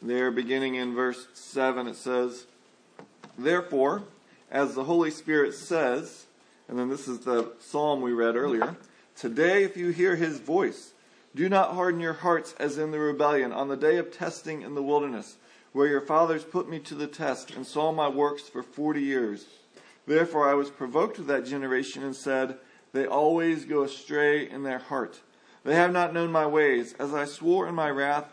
there, beginning in verse 7, it says, Therefore, as the Holy Spirit says, and then this is the psalm we read earlier, Today, if you hear his voice, do not harden your hearts as in the rebellion on the day of testing in the wilderness, where your fathers put me to the test and saw my works for forty years. Therefore I was provoked with that generation and said, They always go astray in their heart. They have not known my ways. As I swore in my wrath,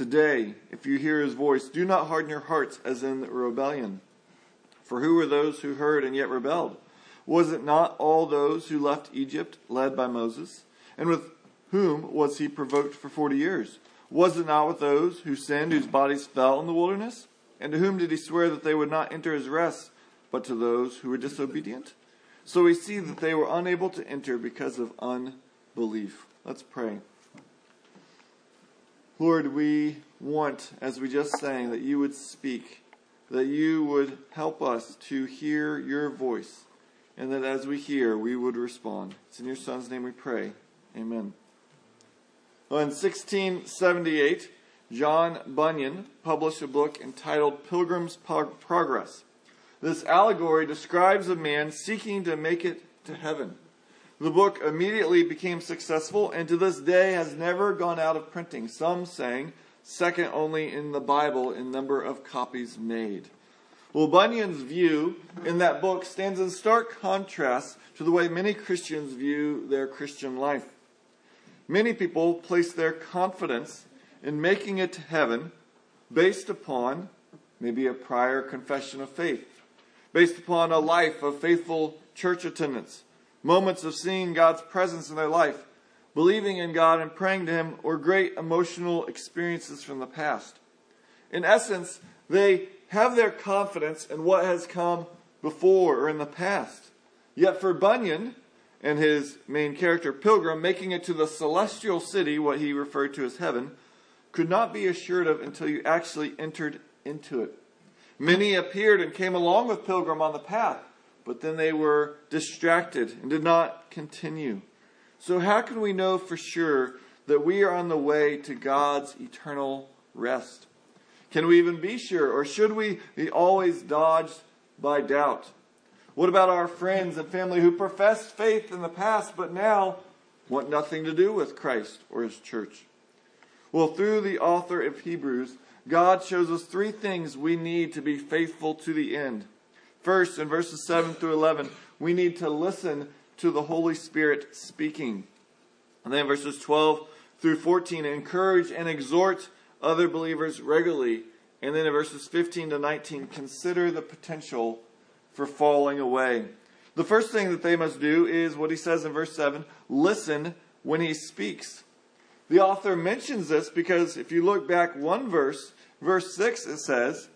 Today, if you hear his voice, do not harden your hearts as in rebellion. For who were those who heard and yet rebelled? Was it not all those who left Egypt, led by Moses? And with whom was he provoked for forty years? Was it not with those who sinned, whose bodies fell in the wilderness? And to whom did he swear that they would not enter his rest, but to those who were disobedient? So we see that they were unable to enter because of unbelief. Let's pray. Lord, we want, as we just sang, that you would speak, that you would help us to hear your voice, and that as we hear, we would respond. It's in your Son's name we pray. Amen. Well, in 1678, John Bunyan published a book entitled Pilgrim's Progress. This allegory describes a man seeking to make it to heaven. The book immediately became successful and to this day has never gone out of printing, some saying second only in the Bible in number of copies made. Well, Bunyan's view in that book stands in stark contrast to the way many Christians view their Christian life. Many people place their confidence in making it to heaven based upon maybe a prior confession of faith, based upon a life of faithful church attendance, moments of seeing God's presence in their life, believing in God and praying to Him, or great emotional experiences from the past. In essence, they have their confidence in what has come before or in the past. Yet for Bunyan and his main character, Pilgrim, making it to the celestial city, what he referred to as heaven, could not be assured of until you actually entered into it. Many appeared and came along with Pilgrim on the path, but then they were distracted and did not continue. So, how can we know for sure that we are on the way to God's eternal rest? Can we even be sure, or should we be always dodged by doubt? What about our friends and family who professed faith in the past but now want nothing to do with Christ or His church? Well, through the author of Hebrews, God shows us three things we need to be faithful to the end. First, in verses 7 through 11, we need to listen to the Holy Spirit speaking. And then verses 12 through 14, encourage and exhort other believers regularly. And then in verses 15 to 19, consider the potential for falling away. The first thing that they must do is what he says in verse 7 listen when he speaks. The author mentions this because if you look back one verse, verse 6, it says,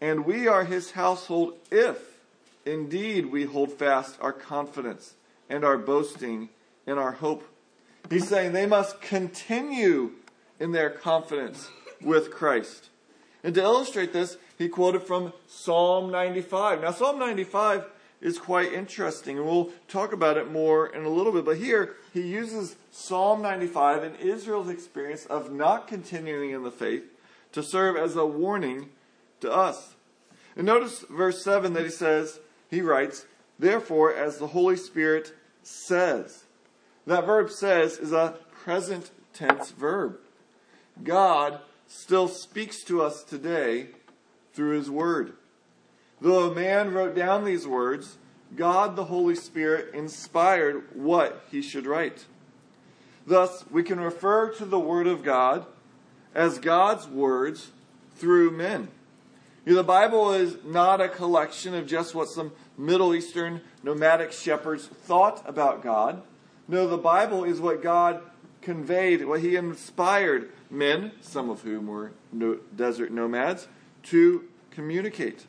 and we are his household if indeed we hold fast our confidence and our boasting and our hope. He's saying they must continue in their confidence with Christ. And to illustrate this, he quoted from Psalm 95. Now, Psalm 95 is quite interesting, and we'll talk about it more in a little bit. But here, he uses Psalm 95 and Israel's experience of not continuing in the faith to serve as a warning to us. And notice verse 7 that he says, he writes, Therefore, as the Holy Spirit says. That verb says is a present tense verb. God still speaks to us today through his word. Though a man wrote down these words, God the Holy Spirit inspired what he should write. Thus, we can refer to the Word of God as God's words through men. Know, the Bible is not a collection of just what some Middle Eastern nomadic shepherds thought about God. No, the Bible is what God conveyed, what He inspired men, some of whom were no, desert nomads, to communicate.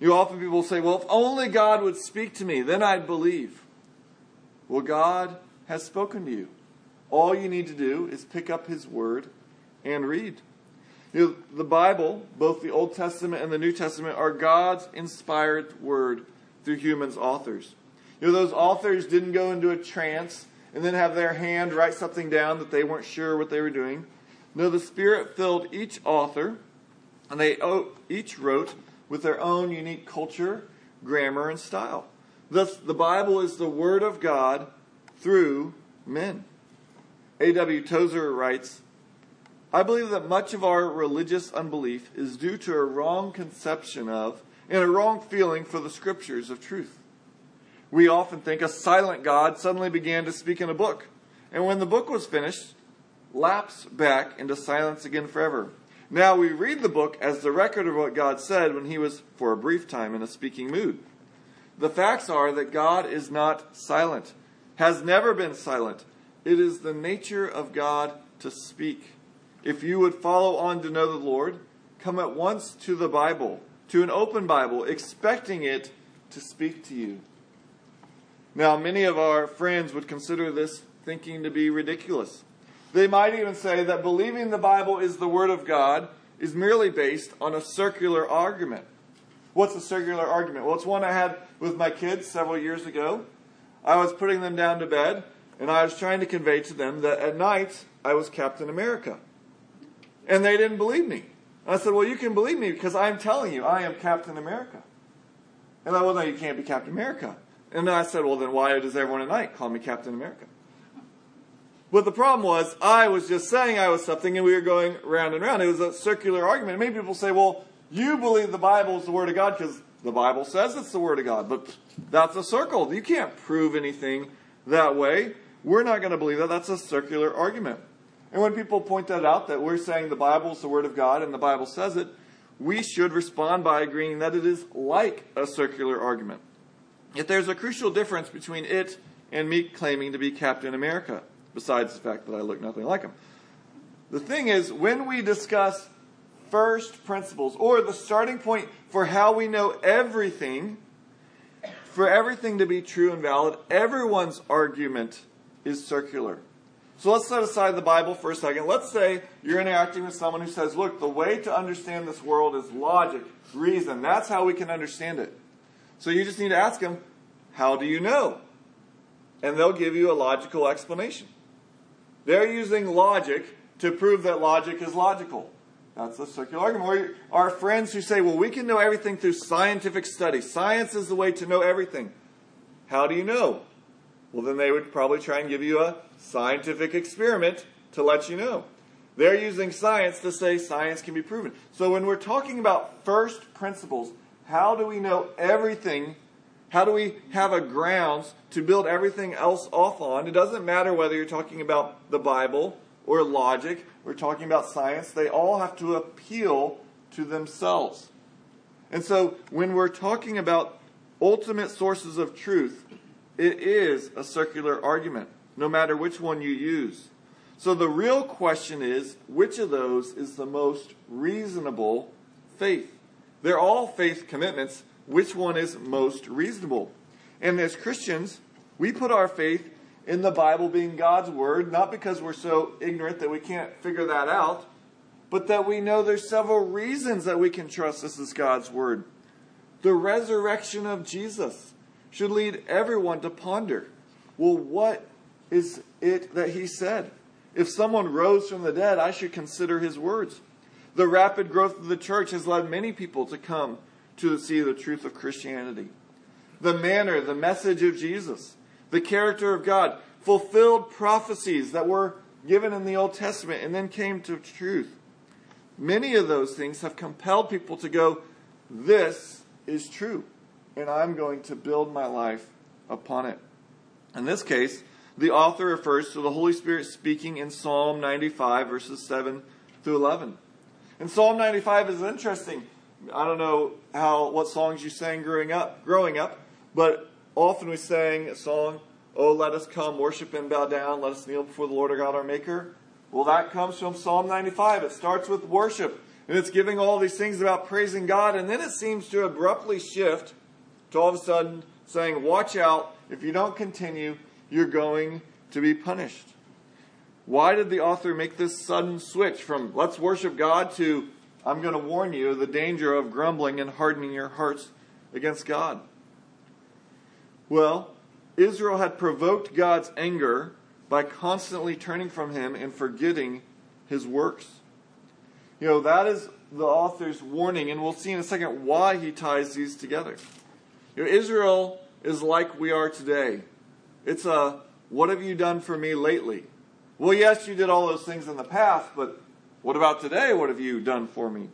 You know, often people say, well, if only God would speak to me, then I'd believe. Well, God has spoken to you. All you need to do is pick up His Word and read. You know, the Bible, both the Old Testament and the New Testament, are God's inspired Word through humans' authors. You know, those authors didn't go into a trance and then have their hand write something down that they weren't sure what they were doing. No, the Spirit filled each author, and they oh, each wrote with their own unique culture, grammar, and style. Thus, the Bible is the Word of God through men. A.W. Tozer writes I believe that much of our religious unbelief is due to a wrong conception of and a wrong feeling for the scriptures of truth. We often think a silent God suddenly began to speak in a book, and when the book was finished, lapsed back into silence again forever. Now we read the book as the record of what God said when he was, for a brief time, in a speaking mood. The facts are that God is not silent, has never been silent. It is the nature of God to speak. If you would follow on to know the Lord, come at once to the Bible, to an open Bible, expecting it to speak to you. Now, many of our friends would consider this thinking to be ridiculous. They might even say that believing the Bible is the Word of God is merely based on a circular argument. What's a circular argument? Well, it's one I had with my kids several years ago. I was putting them down to bed, and I was trying to convey to them that at night I was Captain America. And they didn't believe me. And I said, Well, you can believe me because I'm telling you I am Captain America. And I, well, no, you can't be Captain America. And then I said, Well, then why does everyone at night call me Captain America? But the problem was, I was just saying I was something and we were going round and round. It was a circular argument. Many people say, Well, you believe the Bible is the Word of God because the Bible says it's the Word of God. But that's a circle. You can't prove anything that way. We're not going to believe that. That's a circular argument. And when people point that out, that we're saying the Bible is the Word of God and the Bible says it, we should respond by agreeing that it is like a circular argument. Yet there's a crucial difference between it and me claiming to be Captain America, besides the fact that I look nothing like him. The thing is, when we discuss first principles, or the starting point for how we know everything, for everything to be true and valid, everyone's argument is circular. So let's set aside the Bible for a second. Let's say you're interacting with someone who says, look, the way to understand this world is logic, reason. That's how we can understand it. So you just need to ask them, how do you know? And they'll give you a logical explanation. They're using logic to prove that logic is logical. That's a circular argument. Or our friends who say, well, we can know everything through scientific study. Science is the way to know everything. How do you know? Well, then they would probably try and give you a scientific experiment to let you know. They're using science to say science can be proven. So when we're talking about first principles, how do we know everything? How do we have a grounds to build everything else off on? It doesn't matter whether you're talking about the Bible or logic, we're talking about science, they all have to appeal to themselves. And so when we're talking about ultimate sources of truth, it is a circular argument, no matter which one you use. So the real question is which of those is the most reasonable faith? They're all faith commitments. Which one is most reasonable? And as Christians, we put our faith in the Bible being God's Word, not because we're so ignorant that we can't figure that out, but that we know there's several reasons that we can trust this is God's Word. The resurrection of Jesus should lead everyone to ponder well, what is it that he said? If someone rose from the dead, I should consider his words. The rapid growth of the church has led many people to come to see the truth of Christianity. The manner, the message of Jesus, the character of God, fulfilled prophecies that were given in the Old Testament and then came to truth. Many of those things have compelled people to go, This is true and I'm going to build my life upon it. In this case, the author refers to the Holy Spirit speaking in Psalm 95, verses 7 through 11. And Psalm 95 is interesting. I don't know how what songs you sang growing up, growing up, but often we sang a song, "Oh, let us come, worship and bow down, let us kneel before the Lord our God, our Maker." Well, that comes from Psalm 95. It starts with worship, And it's giving all these things about praising God, and then it seems to abruptly shift to all of a sudden saying, Watch out, if you don't continue, you're going to be punished. Why did the author make this sudden switch from let's worship God to I'm going to warn you the danger of grumbling and hardening your hearts against God? Well, Israel had provoked God's anger by constantly turning from him and forgetting his works. You know, that is the author's warning, and we'll see in a second why he ties these together. You know, Israel is like we are today. It's a, what have you done for me lately? Well, yes, you did all those things in the past, but what about today? What have you done for me?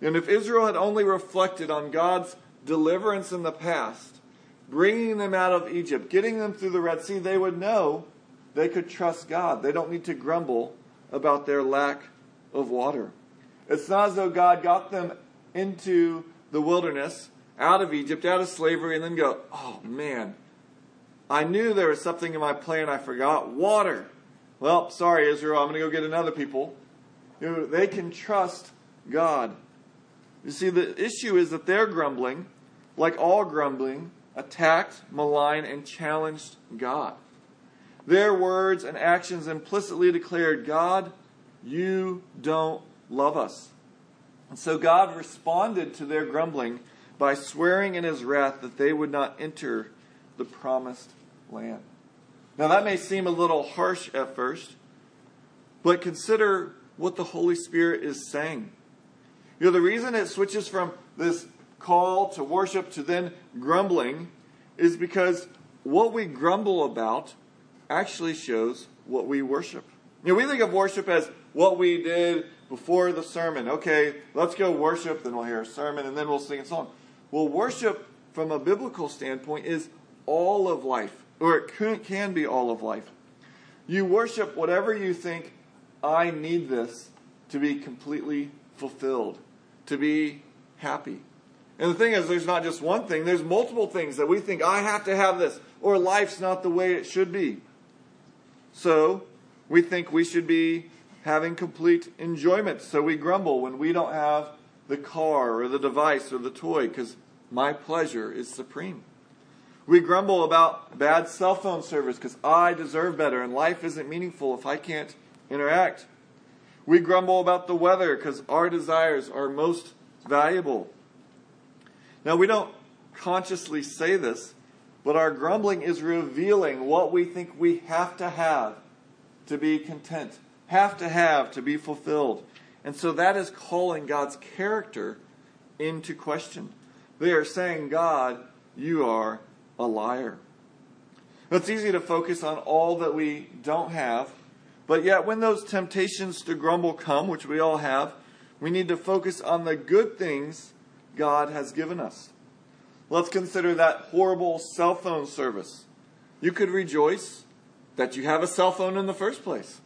And if Israel had only reflected on God's deliverance in the past, bringing them out of Egypt, getting them through the Red Sea, they would know they could trust God. They don't need to grumble about their lack of water. It's not as though God got them into the wilderness, out of Egypt, out of slavery, and then go, oh man, I knew there was something in my plan I forgot. Water. Well, sorry, Israel, I'm going to go get another people. You know, they can trust God. You see, the issue is that their grumbling, like all grumbling, attacked, maligned, and challenged God. Their words and actions implicitly declared, God, you don't love us. And so God responded to their grumbling by swearing in his wrath that they would not enter the promised land. Now, that may seem a little harsh at first, but consider what the Holy Spirit is saying. You know, the reason it switches from this call to worship to then grumbling is because what we grumble about actually shows what we worship. You know, we think of worship as what we did before the sermon. Okay, let's go worship, then we'll hear a sermon, and then we'll sing a song. Well, worship from a biblical standpoint is all of life, or it can be all of life. You worship whatever you think, I need this to be completely fulfilled, to be happy. And the thing is, there's not just one thing, there's multiple things that we think, I have to have this, or life's not the way it should be. So, we think we should be having complete enjoyment. So we grumble when we don't have the car or the device or the toy because my pleasure is supreme. We grumble about bad cell phone service because I deserve better and life isn't meaningful if I can't interact. We grumble about the weather because our desires are most valuable. Now, we don't consciously say this, but our grumbling is revealing what we think we have to have to be content, have to have to be fulfilled. And so that is calling God's character into question. They are saying, God, you are a liar. It's easy to focus on all that we don't have, but yet when those temptations to grumble come, which we all have, we need to focus on the good things God has given us. Let's consider that horrible cell phone service. You could rejoice that you have a cell phone in the first place.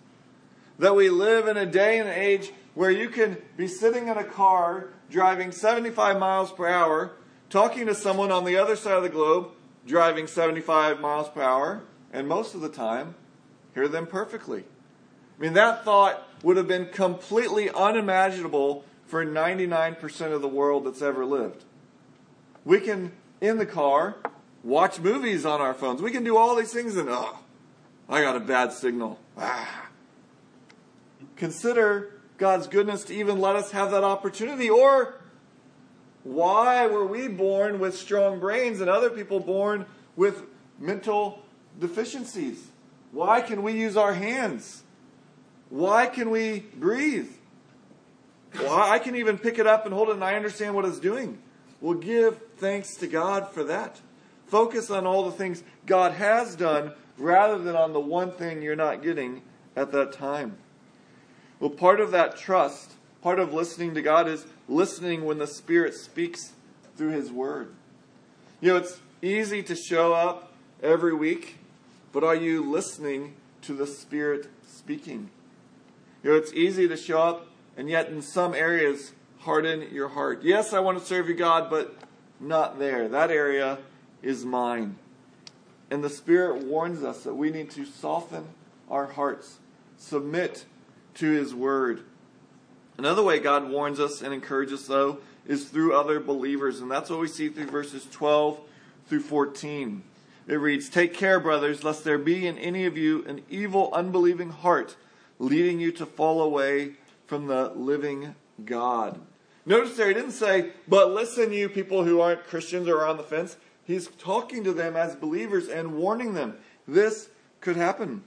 That we live in a day and age where you can be sitting in a car driving 75 miles per hour, talking to someone on the other side of the globe driving 75 miles per hour, and most of the time hear them perfectly. I mean, that thought would have been completely unimaginable for 99% of the world that's ever lived. We can, in the car, watch movies on our phones. We can do all these things, and oh, I got a bad signal. Ah. Consider God's goodness to even let us have that opportunity. Or why were we born with strong brains and other people born with mental deficiencies? Why can we use our hands? Why can we breathe? Well, I can even pick it up and hold it and I understand what it's doing. Well, give thanks to God for that. Focus on all the things God has done rather than on the one thing you're not getting at that time. Well, part of that trust, part of listening to God is listening when the Spirit speaks through His Word. You know, it's easy to show up every week, but are you listening to the Spirit speaking? You know, it's easy to show up, and yet in some areas, harden your heart. Yes, I want to serve you, God, but not there. That area is mine. And the Spirit warns us that we need to soften our hearts, submit to His Word. Another way God warns us and encourages us, though, is through other believers. And that's what we see through verses 12 through 14. It reads, Take care, brothers, lest there be in any of you an evil, unbelieving heart, leading you to fall away from the living God. Notice there, he didn't say, But listen, you people who aren't Christians or are on the fence. He's talking to them as believers and warning them this could happen.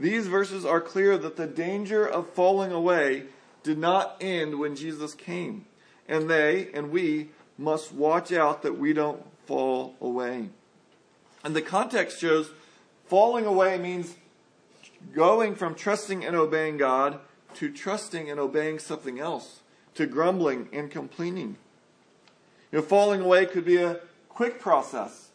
These verses are clear that the danger of falling away did not end when Jesus came. And they and we must watch out that we don't fall away. And the context shows falling away means going from trusting and obeying God to trusting and obeying something else, to grumbling and complaining. You know, falling away could be a quick process,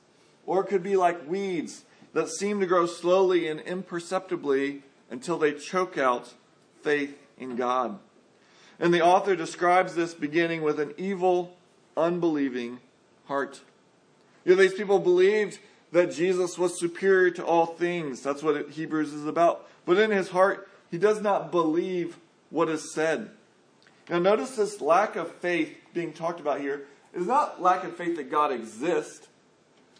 or it could be like weeds that seem to grow slowly and imperceptibly until they choke out faith in God. And the author describes this beginning with an evil, unbelieving heart. You know, these people believed that Jesus was superior to all things. That's what Hebrews is about. But in his heart, he does not believe what is said. Now, notice this lack of faith being talked about here is not lack of faith that God exists,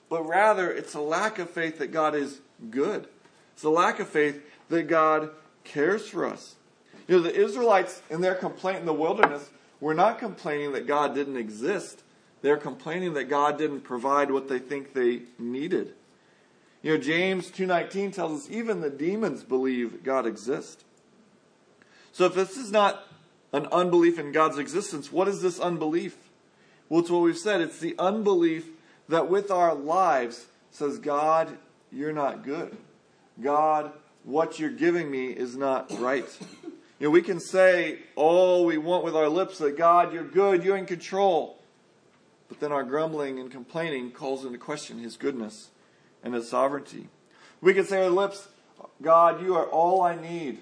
but rather it's a lack of faith that God is good. It's a lack of faith that God cares for us. You know, the Israelites, in their complaint in the wilderness, were not complaining that God didn't exist. They're complaining that God didn't provide what they think they needed. You know, James 2:19 tells us even the demons believe God exists. So if this is not an unbelief in God's existence, what is this unbelief? Well, it's what we've said. It's the unbelief that with our lives says, God, you're not good. God, what you're giving me is not right. You know, we can say all we want with our lips that God, you're good, you're in control. But then our grumbling and complaining calls into question his goodness and his sovereignty. We can say with our lips, God, you are all I need.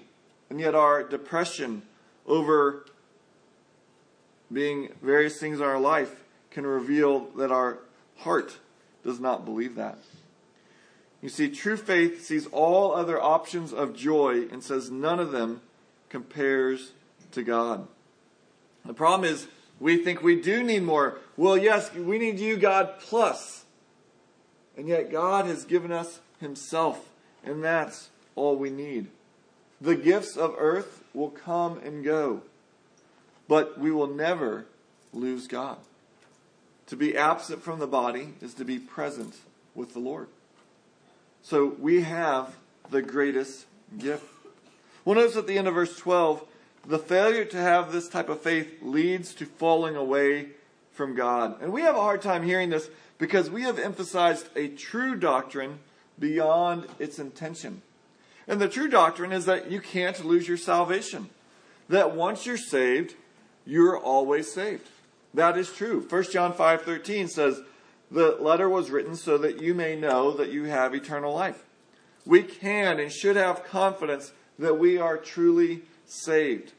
And yet our depression over being various things in our life can reveal that our heart does not believe that. You see, true faith sees all other options of joy and says none of them compares to God. The problem is we think we do need more. Well, yes, we need you, God, plus. And yet God has given us Himself, and that's all we need. The gifts of earth will come and go, but we will never lose God. To be absent from the body is to be present with the Lord. So we have the greatest gift. Well, notice at the end of verse 12, the failure to have this type of faith leads to falling away from God. And we have a hard time hearing this because we have emphasized a true doctrine beyond its intention. And the true doctrine is that you can't lose your salvation. That once you're saved, you're always saved. That is true. 1 John 5:13 says, "The letter was written so that you may know that you have eternal life." We can and should have confidence that we are truly saved.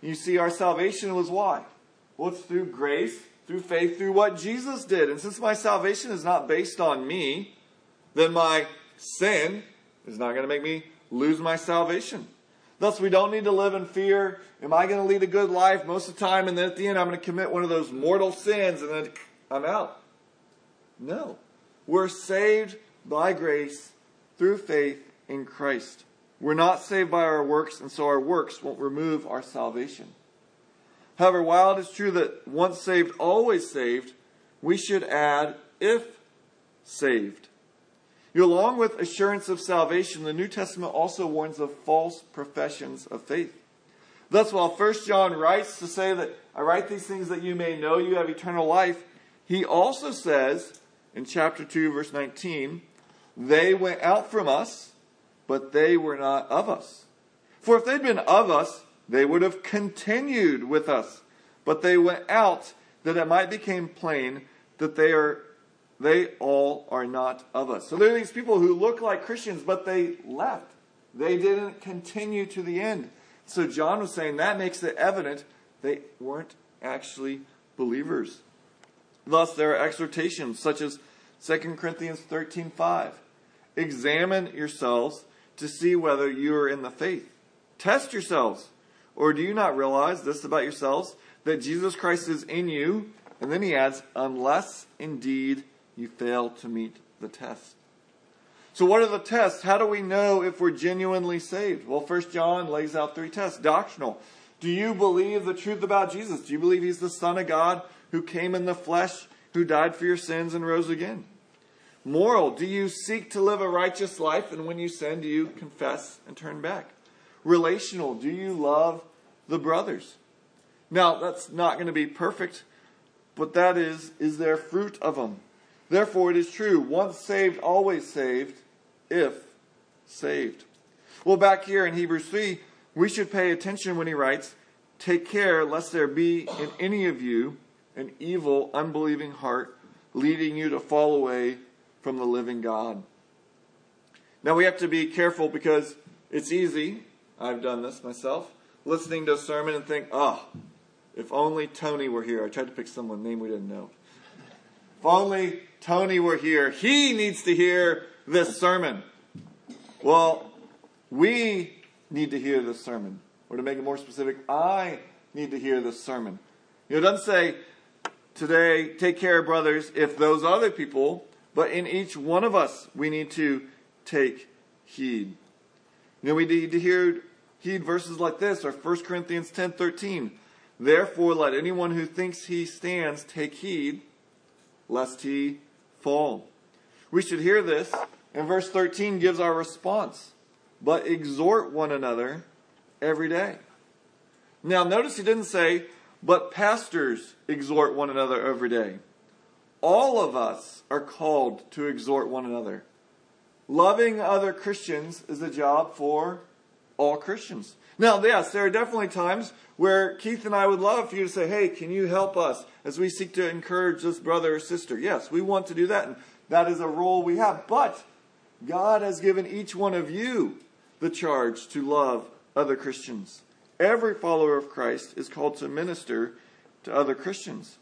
You see, our salvation was why? Well, it's through grace, through faith, through what Jesus did. And since my salvation is not based on me, then my sin is not going to make me lose my salvation. Thus, we don't need to live in fear. Am I going to lead a good life most of the time, and then at the end, I'm going to commit one of those mortal sins, and then I'm out? No. We're saved by grace through faith in Christ. We're not saved by our works, and so our works won't remove our salvation. However, while it is true that once saved, always saved, we should add, if saved. Along with assurance of salvation, the New Testament also warns of false professions of faith. Thus, while 1 John writes to say that I write these things that you may know you have eternal life, he also says in chapter 2, verse 19, they went out from us, but they were not of us. For if they'd been of us, they would have continued with us. But they went out that it might become plain that they are they all are not of us. So there are these people who look like Christians, but they left. They didn't continue to the end. So John was saying that makes it evident they weren't actually believers. Thus, there are exhortations such as 2 Corinthians 13:5. Examine yourselves to see whether you are in the faith. Test yourselves. Or do you not realize this about yourselves, that Jesus Christ is in you? And then he adds, unless indeed you fail to meet the test. So what are the tests? How do we know if we're genuinely saved? Well, First John lays out three tests. Doctrinal. Do you believe the truth about Jesus? Do you believe he's the Son of God who came in the flesh, who died for your sins and rose again? Moral. Do you seek to live a righteous life? And when you sin, do you confess and turn back? Relational. Do you love the brothers? Now, that's not going to be perfect, but that is, is there fruit of them? Therefore, it is true, once saved, always saved, if saved. Well, back here in Hebrews 3, we should pay attention when he writes, Take care lest there be in any of you an evil, unbelieving heart, leading you to fall away from the living God. Now we have to be careful because it's easy, I've done this myself, listening to a sermon and think, oh, if only Tony were here. I tried to pick someone name we didn't know. If only Tony were here. He needs to hear this sermon. Well, we need to hear this sermon. Or to make it more specific, I need to hear this sermon. You know, it doesn't say, today, take care, brothers, if those other people, but in each one of us, we need to take heed. You know, we need to hear heed verses like this, or 1 Corinthians 10 13. Therefore, let anyone who thinks he stands take heed lest he fall. We should hear this, and verse 13 gives our response. But exhort one another every day. Now, notice he didn't say, but pastors exhort one another every day. All of us are called to exhort one another. Loving other Christians is a job for all Christians. Now, yes, there are definitely times where Keith and I would love for you to say, hey, can you help us as we seek to encourage this brother or sister? Yes, we want to do that, and that is a role we have. But God has given each one of you the charge to love other Christians. Every follower of Christ is called to minister to other Christians.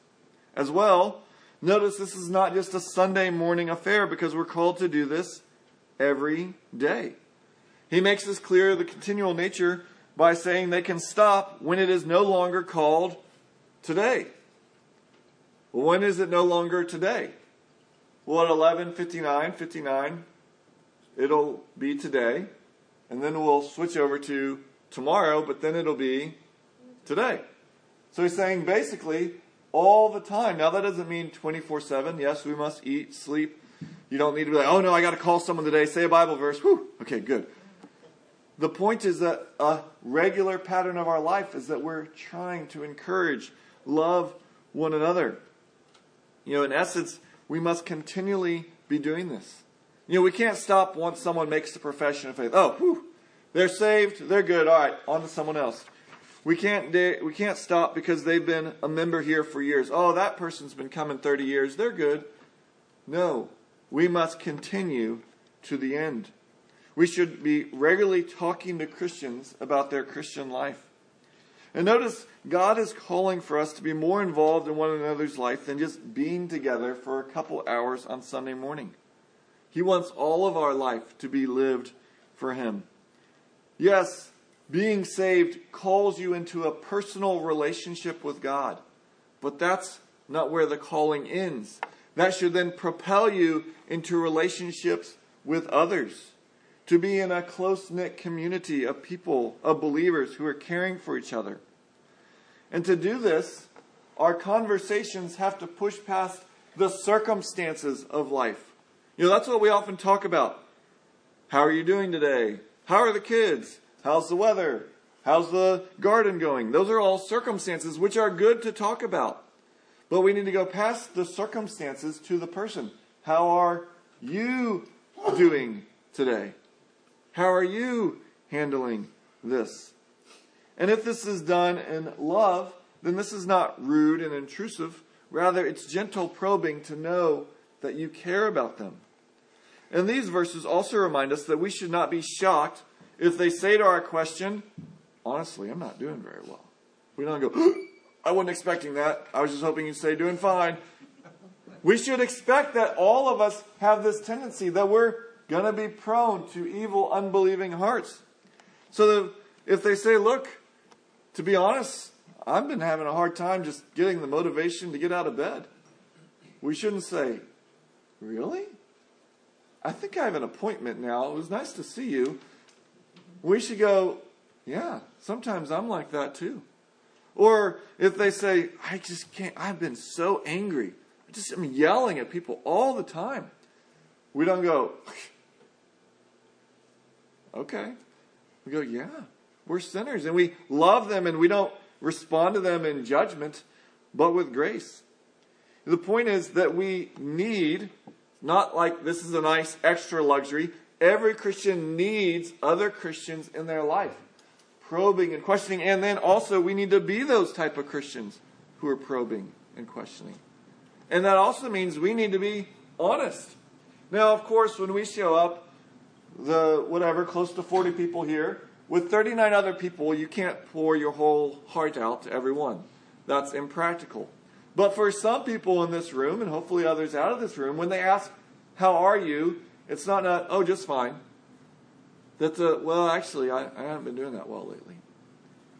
As well, notice this is not just a Sunday morning affair because we're called to do this every day. He makes this clear the continual nature by saying they can stop when it is no longer called today. When is it no longer today? Well, at 11:59, 59, it'll be today, and then we'll switch over to tomorrow, but then it'll be today. So he's saying basically all the time. Now that doesn't mean 24/7. Yes, we must eat, sleep. You don't need to be like, "Oh no, I got to call someone today, say a Bible verse." Whew. Okay, good. The point is that a regular pattern of our life is that we're trying to encourage, love one another. You know, in essence, we must continually be doing this. You know, we can't stop once someone makes the profession of faith. Oh, whew, they're saved, they're good. All right, on to someone else. We can't we can't stop because they've been a member here for years. Oh, that person's been coming 30 years. They're good. No, we must continue to the end. We should be regularly talking to Christians about their Christian life. And notice, God is calling for us to be more involved in one another's life than just being together for a couple hours on Sunday morning. He wants all of our life to be lived for Him. Yes, being saved calls you into a personal relationship with God, but that's not where the calling ends. That should then propel you into relationships with others to be in a close knit community of people, of believers who are caring for each other. And to do this, our conversations have to push past the circumstances of life. You know, that's what we often talk about. How are you doing today? How are the kids? How's the weather? How's the garden going? Those are all circumstances which are good to talk about. But we need to go past the circumstances to the person. How are you doing today? How are you handling this? And if this is done in love, then this is not rude and intrusive. Rather, it's gentle probing to know that you care about them. And these verses also remind us that we should not be shocked if they say to our question, Honestly, I'm not doing very well. We don't go, I wasn't expecting that. I was just hoping you'd say doing fine. We should expect that all of us have this tendency that we're going to be prone to evil, unbelieving hearts. So if they say, look, to be honest, I've been having a hard time just getting the motivation to get out of bed. We shouldn't say, Really? I think I have an appointment now. It was nice to see you. We should go, Yeah, sometimes I'm like that too. Or if they say, I just can't, I've been so angry. I just am yelling at people all the time. We don't go, Okay. We go, Yeah, we're sinners and we love them and we don't respond to them in judgment, but with grace. The point is that we need, not like this is a nice extra luxury, every Christian needs other Christians in their life, probing and questioning. And then also, we need to be those type of Christians who are probing and questioning. And that also means we need to be honest. Now, of course, when we show up, the whatever, close to 40 people here, with 39 other people, you can't pour your whole heart out to everyone. That's impractical. But for some people in this room, and hopefully others out of this room, when they ask, How are you? it's not a, Oh, just fine. That's a, Well, actually, I, I haven't been doing that well lately.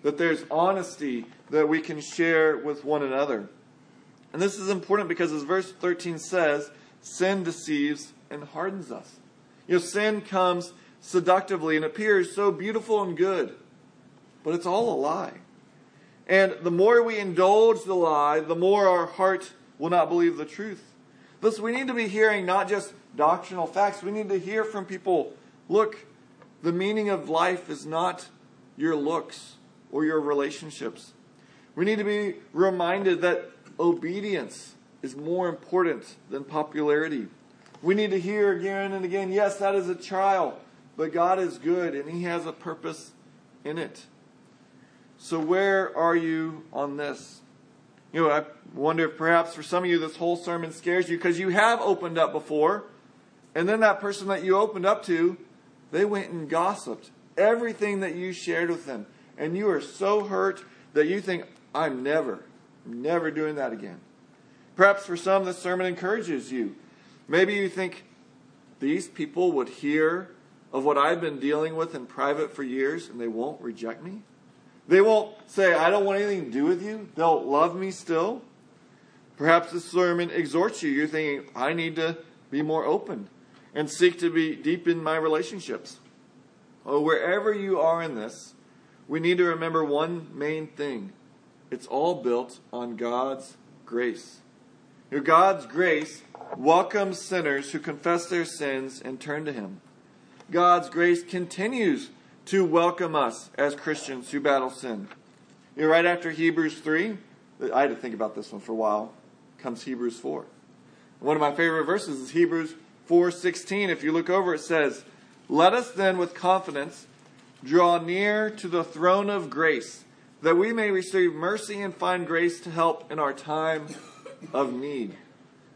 That there's honesty that we can share with one another. And this is important because, as verse 13 says, sin deceives and hardens us. You know, sin comes seductively and appears so beautiful and good, but it's all a lie. And the more we indulge the lie, the more our heart will not believe the truth. Thus, we need to be hearing not just doctrinal facts, we need to hear from people look, the meaning of life is not your looks or your relationships. We need to be reminded that obedience is more important than popularity. We need to hear again and again yes, that is a trial, but God is good and He has a purpose in it. So, where are you on this? You know, I wonder if perhaps for some of you this whole sermon scares you because you have opened up before, and then that person that you opened up to, they went and gossiped everything that you shared with them. And you are so hurt that you think, I'm never, never doing that again. Perhaps for some, this sermon encourages you. Maybe you think, these people would hear of what I've been dealing with in private for years and they won't reject me? They won't say, I don't want anything to do with you. They'll love me still. Perhaps this sermon exhorts you. You're thinking, I need to be more open and seek to be deep in my relationships. Or wherever you are in this, we need to remember one main thing it's all built on God's grace. Your God's grace welcomes sinners who confess their sins and turn to Him. God's grace continues to welcome us as Christians who battle sin. You know, right after Hebrews 3, I had to think about this one for a while, comes Hebrews 4. One of my favorite verses is Hebrews 4:16. If you look over it says, "Let us then with confidence draw near to the throne of grace, that we may receive mercy and find grace to help in our time of need."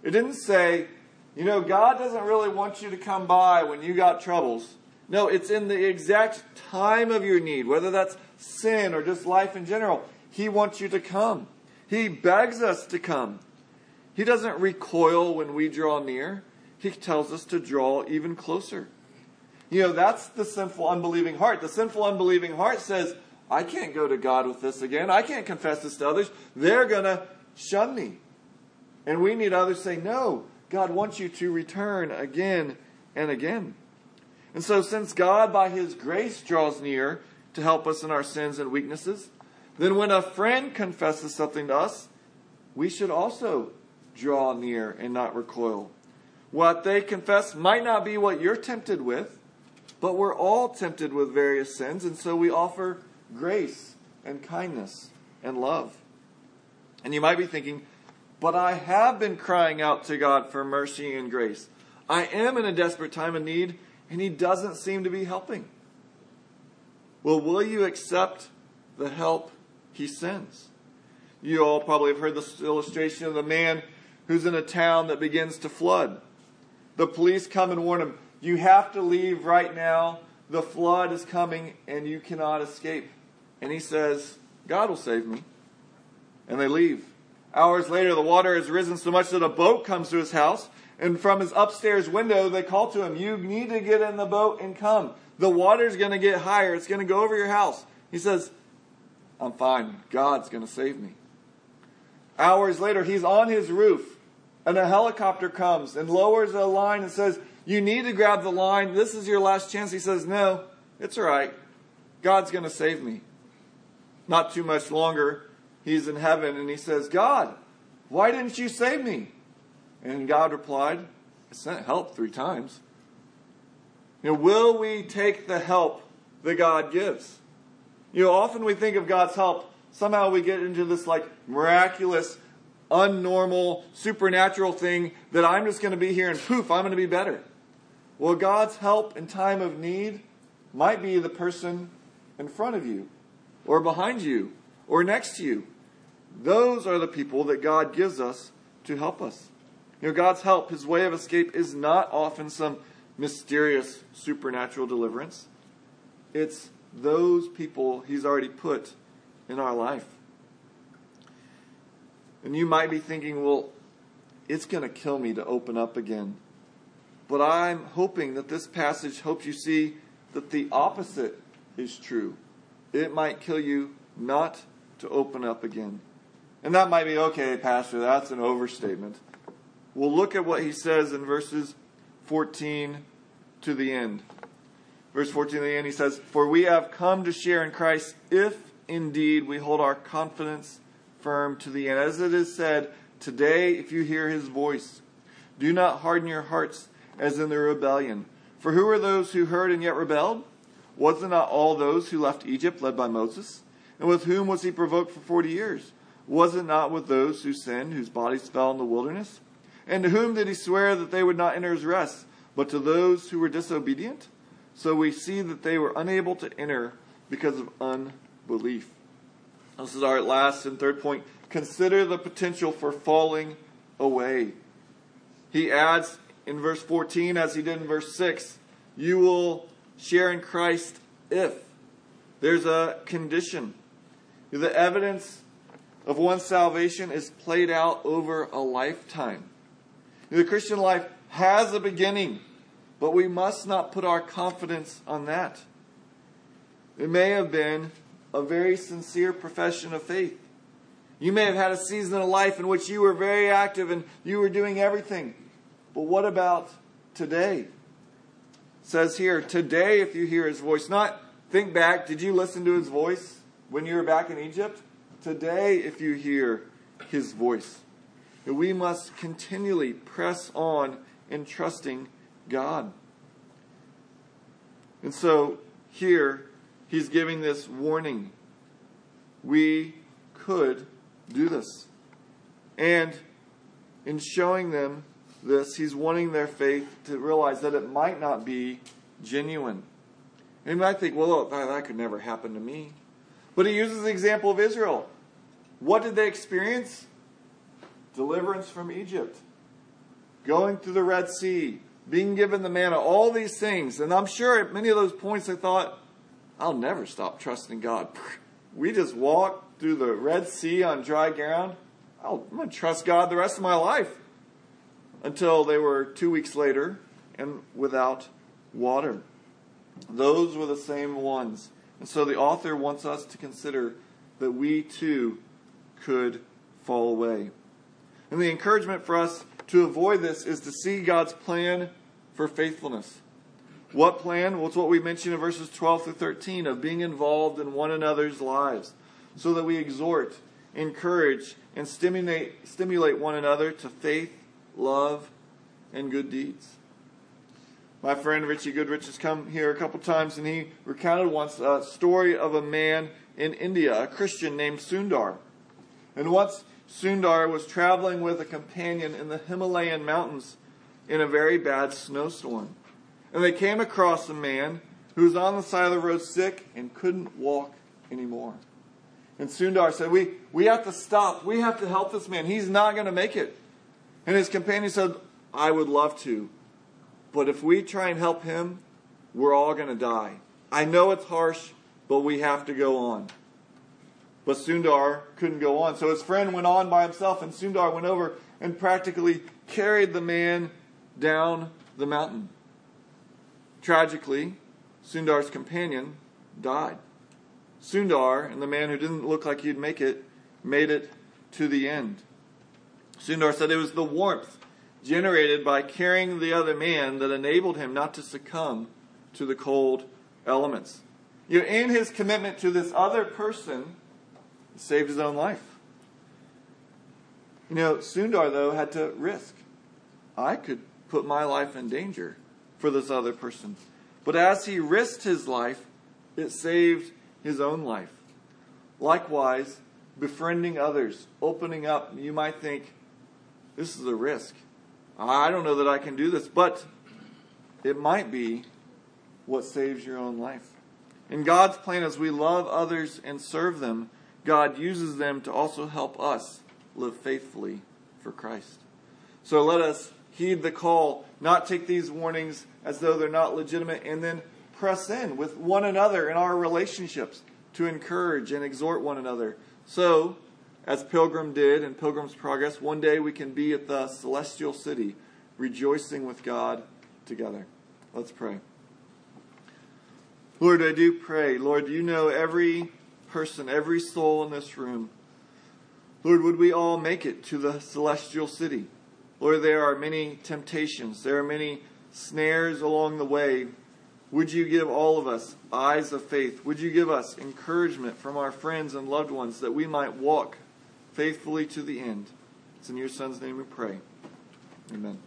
It didn't say, you know, God doesn't really want you to come by when you got troubles. No, it's in the exact time of your need, whether that's sin or just life in general. He wants you to come. He begs us to come. He doesn't recoil when we draw near. He tells us to draw even closer. You know, that's the sinful, unbelieving heart. The sinful, unbelieving heart says, I can't go to God with this again. I can't confess this to others. They're going to shun me. And we need others say, No, God wants you to return again and again. And so, since God, by His grace, draws near to help us in our sins and weaknesses, then when a friend confesses something to us, we should also draw near and not recoil. What they confess might not be what you're tempted with, but we're all tempted with various sins, and so we offer grace and kindness and love. And you might be thinking, but I have been crying out to God for mercy and grace. I am in a desperate time of need, and He doesn't seem to be helping. Well, will you accept the help He sends? You all probably have heard this illustration of the man who's in a town that begins to flood. The police come and warn him, You have to leave right now. The flood is coming, and you cannot escape. And he says, God will save me. And they leave. Hours later, the water has risen so much that a boat comes to his house. And from his upstairs window, they call to him, You need to get in the boat and come. The water's going to get higher. It's going to go over your house. He says, I'm fine. God's going to save me. Hours later, he's on his roof, and a helicopter comes and lowers a line and says, You need to grab the line. This is your last chance. He says, No, it's all right. God's going to save me. Not too much longer, he's in heaven and he says, God, why didn't you save me? And God replied, I sent help three times. You know, will we take the help that God gives? You know, often we think of God's help, somehow we get into this like miraculous, unnormal, supernatural thing that I'm just going to be here and poof, I'm going to be better. Well, God's help in time of need might be the person in front of you, or behind you, or next to you. Those are the people that God gives us to help us. You know, God's help, his way of escape, is not often some mysterious supernatural deliverance. It's those people he's already put in our life. And you might be thinking, well, it's going to kill me to open up again. But I'm hoping that this passage helps you see that the opposite is true. It might kill you not to open up again. And that might be okay, Pastor, that's an overstatement. We'll look at what he says in verses 14 to the end. Verse 14 to the end, he says, For we have come to share in Christ if indeed we hold our confidence firm to the end. As it is said, Today, if you hear his voice, do not harden your hearts as in the rebellion. For who are those who heard and yet rebelled? Was it not all those who left Egypt led by Moses? And with whom was he provoked for forty years? Was it not with those who sinned, whose bodies fell in the wilderness? And to whom did he swear that they would not enter his rest, but to those who were disobedient? So we see that they were unable to enter because of unbelief. This is our last and third point. Consider the potential for falling away. He adds in verse 14, as he did in verse 6, you will share in Christ if. There's a condition. The evidence of one's salvation is played out over a lifetime. The Christian life has a beginning, but we must not put our confidence on that. It may have been a very sincere profession of faith. You may have had a season of life in which you were very active and you were doing everything. But what about today? It says here, today if you hear his voice, not think back, did you listen to his voice when you were back in Egypt? Today if you hear his voice we must continually press on in trusting God. And so here he's giving this warning. We could do this. And in showing them this, he's wanting their faith to realize that it might not be genuine. And you might think, well, oh, that could never happen to me. But he uses the example of Israel. What did they experience? deliverance from Egypt, going through the Red Sea, being given the manna, all these things. And I'm sure at many of those points I thought, I'll never stop trusting God. We just walked through the Red Sea on dry ground. I'm going to trust God the rest of my life. Until they were two weeks later and without water. Those were the same ones. And so the author wants us to consider that we too could fall away. And the encouragement for us to avoid this is to see God's plan for faithfulness. What plan? Well, it's what we mentioned in verses 12 through 13 of being involved in one another's lives so that we exhort, encourage, and stimulate, stimulate one another to faith, love, and good deeds. My friend Richie Goodrich has come here a couple times and he recounted once a story of a man in India, a Christian named Sundar. And once Sundar was traveling with a companion in the Himalayan mountains in a very bad snowstorm. And they came across a man who was on the side of the road sick and couldn't walk anymore. And Sundar said, we, we have to stop. We have to help this man. He's not going to make it. And his companion said, I would love to. But if we try and help him, we're all going to die. I know it's harsh, but we have to go on. But Sundar couldn't go on. So his friend went on by himself, and Sundar went over and practically carried the man down the mountain. Tragically, Sundar's companion died. Sundar and the man who didn't look like he'd make it made it to the end. Sundar said it was the warmth generated by carrying the other man that enabled him not to succumb to the cold elements. You know, in his commitment to this other person, saved his own life. You know, Sundar, though, had to risk. I could put my life in danger for this other person. But as he risked his life, it saved his own life. Likewise, befriending others, opening up, you might think, this is a risk. I don't know that I can do this, but it might be what saves your own life. In God's plan, as we love others and serve them, God uses them to also help us live faithfully for Christ. So let us heed the call, not take these warnings as though they're not legitimate, and then press in with one another in our relationships to encourage and exhort one another. So, as Pilgrim did in Pilgrim's Progress, one day we can be at the celestial city, rejoicing with God together. Let's pray. Lord, I do pray. Lord, you know every person, every soul in this room. Lord, would we all make it to the celestial city? Lord, there are many temptations, there are many snares along the way. Would you give all of us eyes of faith? Would you give us encouragement from our friends and loved ones that we might walk faithfully to the end? It's in your Son's name we pray. Amen.